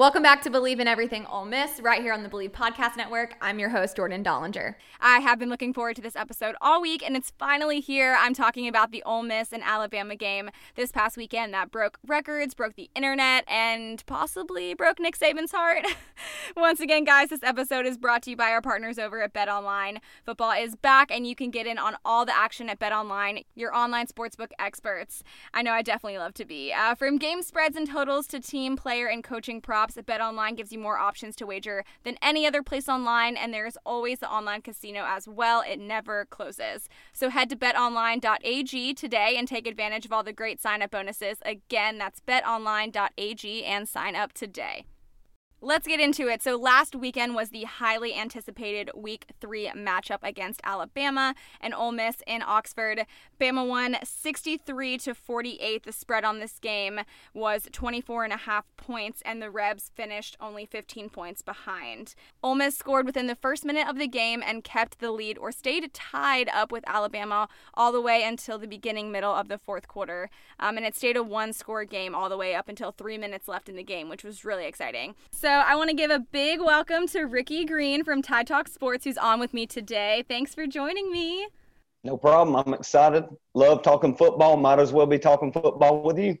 Welcome back to Believe in Everything Ole Miss, right here on the Believe Podcast Network. I'm your host, Jordan Dollinger. I have been looking forward to this episode all week, and it's finally here. I'm talking about the Ole Miss and Alabama game this past weekend that broke records, broke the internet, and possibly broke Nick Saban's heart. Once again, guys, this episode is brought to you by our partners over at Bet Online. Football is back, and you can get in on all the action at Bet Online, your online sportsbook experts. I know I definitely love to be. Uh, from game spreads and totals to team, player, and coaching props, Bet Online gives you more options to wager than any other place online, and there's always the online casino as well. It never closes. So head to betonline.ag today and take advantage of all the great sign up bonuses. Again, that's betonline.ag and sign up today. Let's get into it. So, last weekend was the highly anticipated Week 3 matchup against Alabama and Ole Miss in Oxford. Bama won 63 to 48. The spread on this game was 24 and a half points, and the Rebs finished only 15 points behind. Ole Miss scored within the first minute of the game and kept the lead or stayed tied up with Alabama all the way until the beginning middle of the fourth quarter. Um, and it stayed a one score game all the way up until three minutes left in the game, which was really exciting. So I want to give a big welcome to Ricky Green from Tide Talk Sports, who's on with me today. Thanks for joining me. No problem. I'm excited. Love talking football. Might as well be talking football with you.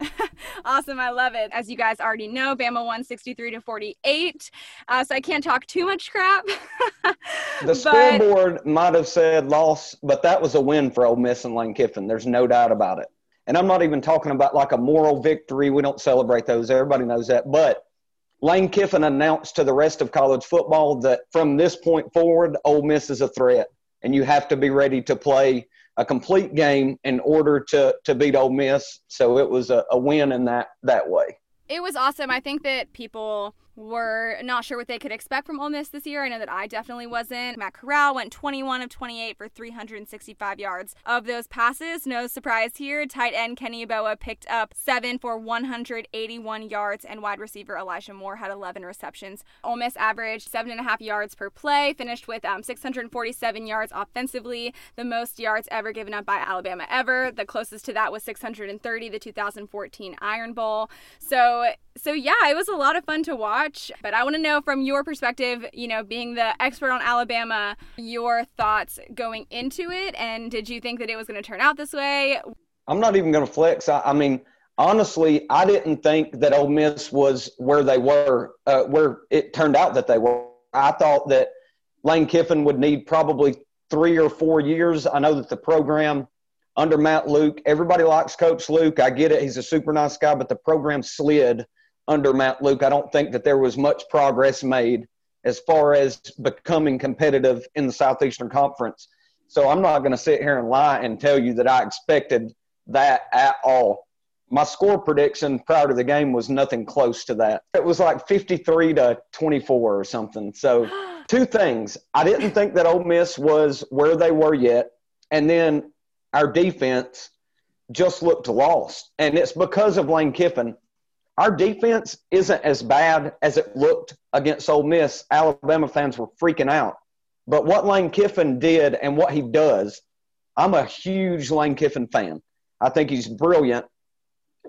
awesome. I love it. As you guys already know, Bama won 63 to 48. Uh, so I can't talk too much crap. the scoreboard might have said loss, but that was a win for Ole Miss and Lane Kiffin. There's no doubt about it. And I'm not even talking about like a moral victory. We don't celebrate those. Everybody knows that. But Lane Kiffin announced to the rest of college football that from this point forward, Ole Miss is a threat, and you have to be ready to play a complete game in order to to beat Ole Miss. So it was a, a win in that that way. It was awesome. I think that people were not sure what they could expect from Ole Miss this year. I know that I definitely wasn't. Matt Corral went 21 of 28 for 365 yards of those passes. No surprise here. Tight end Kenny Yeboah picked up seven for 181 yards, and wide receiver Elijah Moore had 11 receptions. Ole Miss averaged seven and a half yards per play, finished with um, 647 yards offensively, the most yards ever given up by Alabama ever. The closest to that was 630, the 2014 Iron Bowl. So so yeah, it was a lot of fun to watch. But I want to know from your perspective, you know, being the expert on Alabama, your thoughts going into it, and did you think that it was going to turn out this way? I'm not even going to flex. I, I, mean, honestly, I didn't think that Ole Miss was where they were, uh, where it turned out that they were. I thought that Lane Kiffin would need probably three or four years. I know that the program under Matt Luke, everybody likes Coach Luke. I get it; he's a super nice guy, but the program slid under Matt Luke. I don't think that there was much progress made as far as becoming competitive in the Southeastern Conference. So I'm not going to sit here and lie and tell you that I expected that at all. My score prediction prior to the game was nothing close to that. It was like 53 to 24 or something. So, two things. I didn't think that Ole Miss was where they were yet. And then our defense just looked lost. And it's because of Lane Kiffin our defense isn't as bad as it looked against Ole Miss. Alabama fans were freaking out. But what Lane Kiffin did and what he does, I'm a huge Lane Kiffin fan. I think he's brilliant.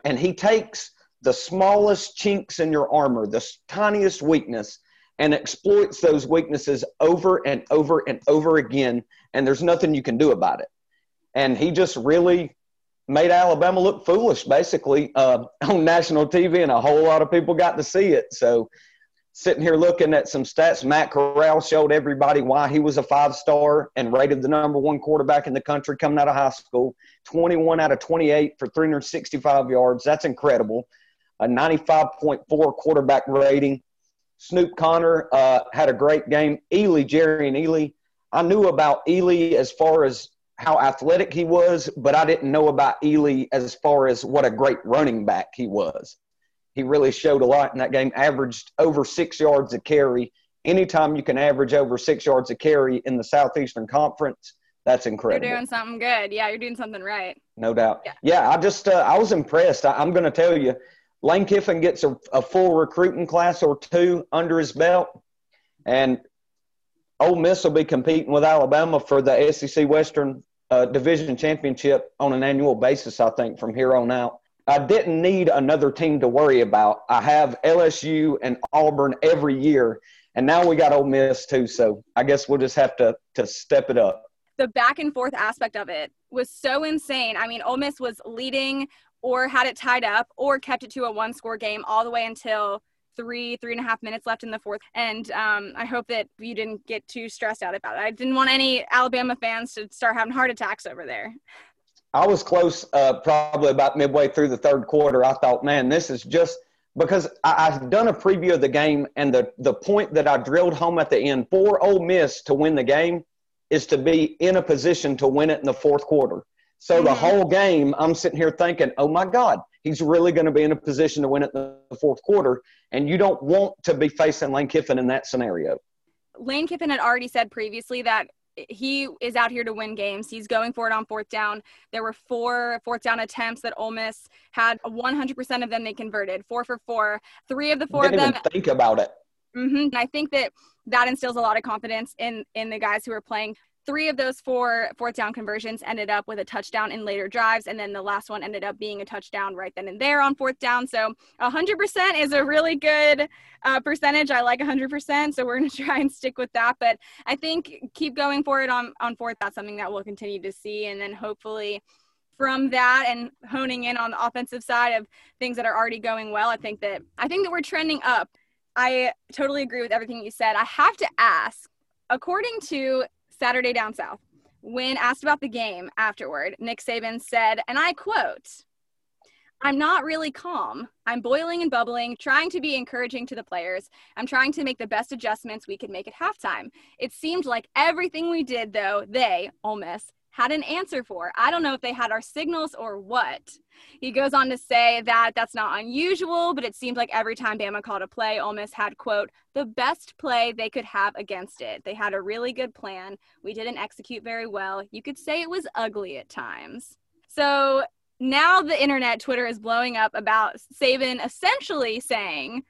And he takes the smallest chinks in your armor, the tiniest weakness, and exploits those weaknesses over and over and over again. And there's nothing you can do about it. And he just really made Alabama look foolish, basically, uh, on national TV, and a whole lot of people got to see it. So sitting here looking at some stats. Matt Corral showed everybody why he was a five star and rated the number one quarterback in the country coming out of high school. 21 out of 28 for 365 yards. That's incredible. A 95.4 quarterback rating. Snoop Conner uh, had a great game. Ealy, Jerry, and Ealy. I knew about Ealy as far as how athletic he was, but I didn't know about Ealy as far as what a great running back he was he really showed a lot in that game. Averaged over six yards a carry. Anytime you can average over six yards a carry in the Southeastern Conference, that's incredible. You're doing something good. Yeah, you're doing something right. No doubt. Yeah, yeah I just uh, I was impressed. I, am going to tell you, Lane Kiffin gets a, a full recruiting class or two under his belt, and Ole Miss will be competing with Alabama for the SEC Western uh, Division Championship on an annual basis. I think from here on out. I didn't need another team to worry about. I have LSU and Auburn every year, and now we got Ole Miss too. So I guess we'll just have to to step it up. The back and forth aspect of it was so insane. I mean, Ole Miss was leading or had it tied up or kept it to a one score game all the way until three, three and a half minutes left in the fourth. And um, I hope that you didn't get too stressed out about it. I didn't want any Alabama fans to start having heart attacks over there. I was close, uh, probably about midway through the third quarter. I thought, man, this is just because I, I've done a preview of the game, and the the point that I drilled home at the end for Ole Miss to win the game is to be in a position to win it in the fourth quarter. So mm-hmm. the whole game, I'm sitting here thinking, oh my God, he's really going to be in a position to win it in the fourth quarter, and you don't want to be facing Lane Kiffin in that scenario. Lane Kiffin had already said previously that he is out here to win games. He's going for it on fourth down. There were four fourth down attempts that Ole Miss had. 100% of them they converted. Four for four. Three of the 4 Didn't of them. think about it. Mm-hmm. And I think that that instills a lot of confidence in in the guys who are playing three of those four fourth down conversions ended up with a touchdown in later drives and then the last one ended up being a touchdown right then and there on fourth down. So 100% is a really good uh, percentage. I like 100% so we're going to try and stick with that. But i think keep going for it on on fourth that's something that we'll continue to see. And then hopefully from that and honing in on the offensive side of things that are already going well i think that i think that we're trending up. I totally agree with everything you said. I have to ask according to Saturday Down South. When asked about the game afterward, Nick Saban said, and I quote, I'm not really calm. I'm boiling and bubbling, trying to be encouraging to the players. I'm trying to make the best adjustments we could make at halftime. It seemed like everything we did, though, they, Ole Miss, had an answer for. I don't know if they had our signals or what. He goes on to say that that's not unusual, but it seemed like every time Bama called a play, Ole Miss had, quote, the best play they could have against it. They had a really good plan. We didn't execute very well. You could say it was ugly at times. So now the internet, Twitter is blowing up about Saban essentially saying,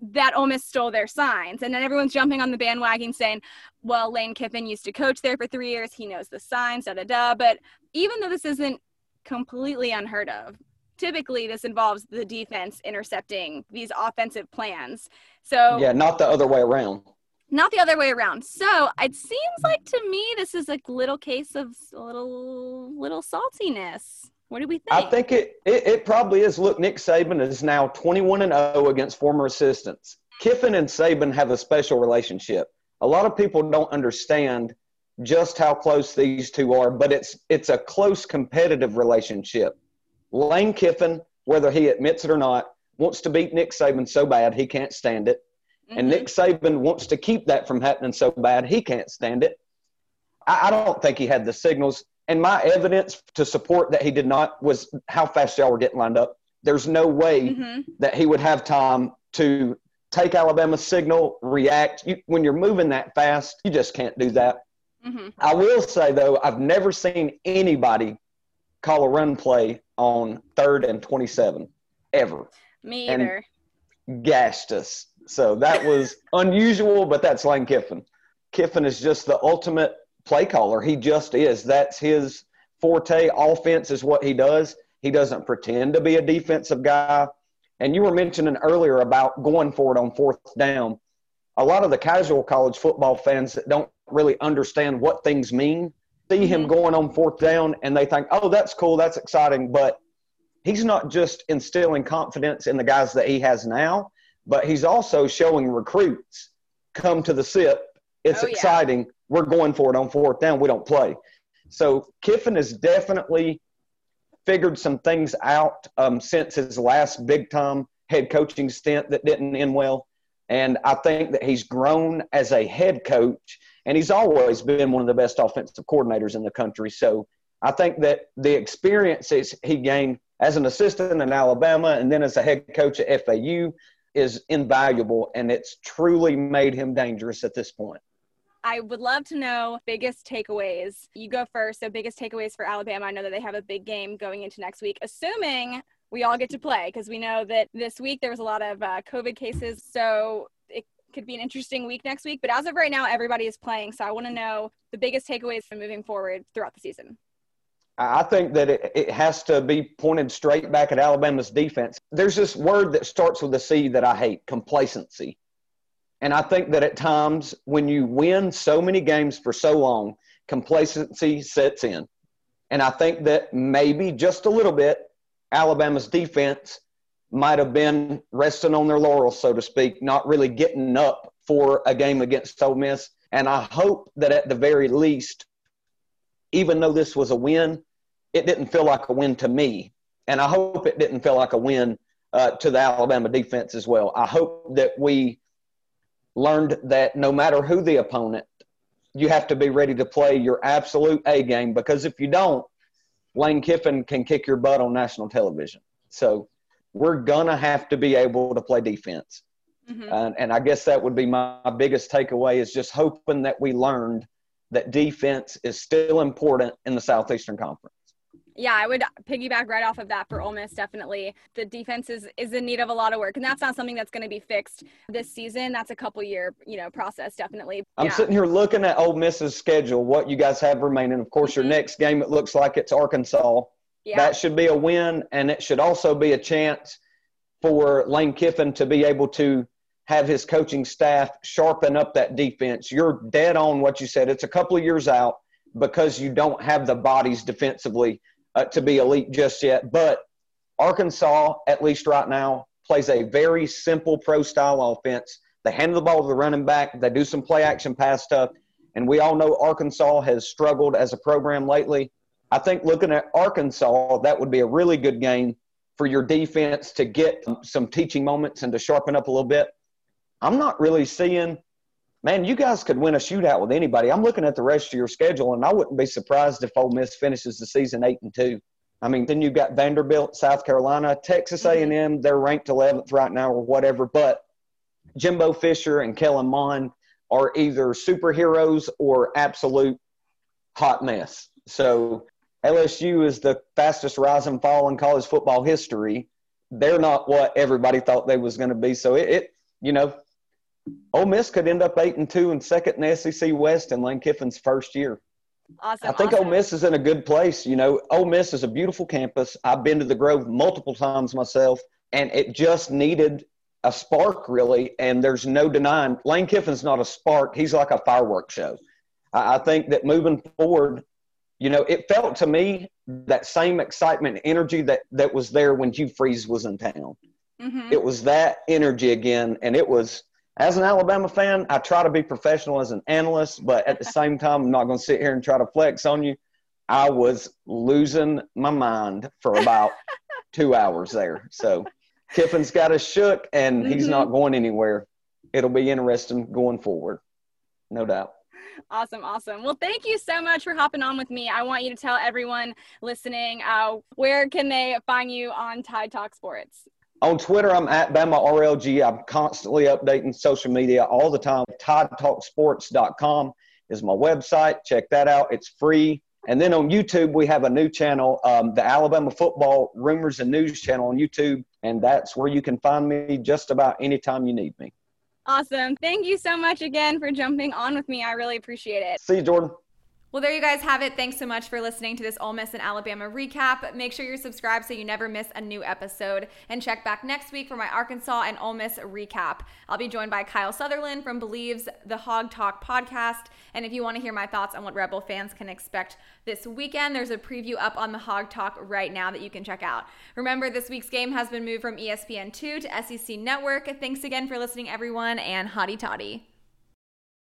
that Ole Miss stole their signs. And then everyone's jumping on the bandwagon saying, well, Lane Kiffin used to coach there for three years. He knows the signs, da da da. But even though this isn't completely unheard of, typically this involves the defense intercepting these offensive plans. So, yeah, not the other way around. Not the other way around. So it seems like to me this is a little case of a little little saltiness. What do we think? I think it, it, it probably is. Look, Nick Saban is now 21 and 0 against former assistants. Kiffin and Saban have a special relationship. A lot of people don't understand just how close these two are, but it's it's a close competitive relationship. Lane Kiffin, whether he admits it or not, wants to beat Nick Saban so bad he can't stand it. Mm-hmm. And Nick Saban wants to keep that from happening so bad he can't stand it. I, I don't think he had the signals and my evidence to support that he did not was how fast y'all were getting lined up. There's no way mm-hmm. that he would have time to take Alabama's signal, react. You, when you're moving that fast, you just can't do that. Mm-hmm. I will say, though, I've never seen anybody call a run play on third and 27 ever. Me either. And gashed us. So that was unusual, but that's Lane Kiffin. Kiffin is just the ultimate play caller. He just is. That's his forte. Offense is what he does. He doesn't pretend to be a defensive guy. And you were mentioning earlier about going for it on fourth down. A lot of the casual college football fans that don't really understand what things mean see him mm-hmm. going on fourth down and they think, oh, that's cool, that's exciting. But he's not just instilling confidence in the guys that he has now, but he's also showing recruits come to the SIP. It's oh, exciting. We're going for it on fourth down. We don't play. So Kiffin has definitely figured some things out um, since his last big time head coaching stint that didn't end well. And I think that he's grown as a head coach, and he's always been one of the best offensive coordinators in the country. So I think that the experiences he gained as an assistant in Alabama and then as a head coach at FAU is invaluable, and it's truly made him dangerous at this point. I would love to know biggest takeaways. You go first. So, biggest takeaways for Alabama. I know that they have a big game going into next week, assuming we all get to play, because we know that this week there was a lot of uh, COVID cases. So, it could be an interesting week next week. But as of right now, everybody is playing. So, I want to know the biggest takeaways from moving forward throughout the season. I think that it, it, has to be pointed straight back at Alabama's defense. There's this word that starts with a C that I hate complacency. And I think that at times when you win so many games for so long, complacency sets in. And I think that maybe just a little bit, Alabama's defense might have been resting on their laurels, so to speak, not really getting up for a game against Ole Miss. And I hope that at the very least, even though this was a win, it didn't feel like a win to me. And I hope it didn't feel like a win uh, to the Alabama defense as well. I hope that we learned that no matter who the opponent, you have to be ready to play your absolute A game because if you don't, Lane Kiffin can kick your butt on national television. So we're going to have to be able to play defense. Mm-hmm. Uh, and I guess that would be my biggest takeaway is just hoping that we learned that defense is still important in the Southeastern Conference. Yeah, I would piggyback right off of that for Ole Miss. Definitely, the defense is is in need of a lot of work, and that's not something that's going to be fixed this season. That's a couple year, you know, process. Definitely. I'm yeah. sitting here looking at Ole Miss's schedule. What you guys have remaining? Of course, mm-hmm. your next game it looks like it's Arkansas. Yeah. That should be a win, and it should also be a chance for Lane Kiffin to be able to have his coaching staff sharpen up that defense. You're dead on what you said. It's a couple of years out because you don't have the bodies defensively uh, to be elite just yet. But Arkansas, at least right now, plays a very simple pro style offense. They hand the ball to the running back, they do some play action pass stuff. And we all know Arkansas has struggled as a program lately. I think looking at Arkansas, that would be a really good game for your defense to get some teaching moments and to sharpen up a little bit. I'm not really seeing man, you guys could win a shootout with anybody. I'm looking at the rest of your schedule, and I wouldn't be surprised if Ole Miss finishes the season eight and two. I mean, then you've got Vanderbilt, South Carolina, Texas A&M. Mm-hmm. They're ranked 11th right now, or whatever. But Jimbo Fisher and Kellen Mond are either superheroes or absolute hot mess. So LSU is the fastest rise and fall in college football history. They're not what everybody thought they was going to be. So it, it, you know, Ole Miss could end up eight and two and second in SEC West in Lane Kiffin's first year. Awesome. I think awesome. Ole Miss is in a good place. You know, Ole Miss is a beautiful campus. I've been to the Grove multiple times myself, and it just needed a spark, really. And there's no denying Lane Kiffin's not a spark. He's like a fireworks show. I, I think that moving forward, you know, it felt to me that same excitement and energy that, that was there when Hugh Freeze was in town. Mm-hmm. It was that energy again, and it was – as an Alabama fan, I try to be professional as an analyst, but at the same time, I'm not going to sit here and try to flex on you. I was losing my mind for about two hours there. So Kiffin's got us shook, and he's mm-hmm. not going anywhere. It'll be interesting going forward, no doubt. Awesome, awesome. Well, thank you so much for hopping on with me. I want you to tell everyone listening uh, where can they find you on Tide Talk Sports. On Twitter, I'm at Bama RLG. I'm constantly updating social media all the time. TideTalkSports.com is my website. Check that out. It's free. And then on YouTube, we have a new channel, um, the Alabama Football Rumors and News channel on YouTube. And that's where you can find me just about anytime you need me. Awesome. Thank you so much again for jumping on with me. I really appreciate it. See you, Jordan. Well, there you guys have it. Thanks so much for listening to this Ole Miss and Alabama recap. Make sure you're subscribed so you never miss a new episode. And check back next week for my Arkansas and Ole Miss recap. I'll be joined by Kyle Sutherland from Believes, The Hog Talk podcast. And if you want to hear my thoughts on what Rebel fans can expect this weekend, there's a preview up on the Hog Talk right now that you can check out. Remember, this week's game has been moved from ESPN2 to SEC Network. Thanks again for listening, everyone, and hotty toddy.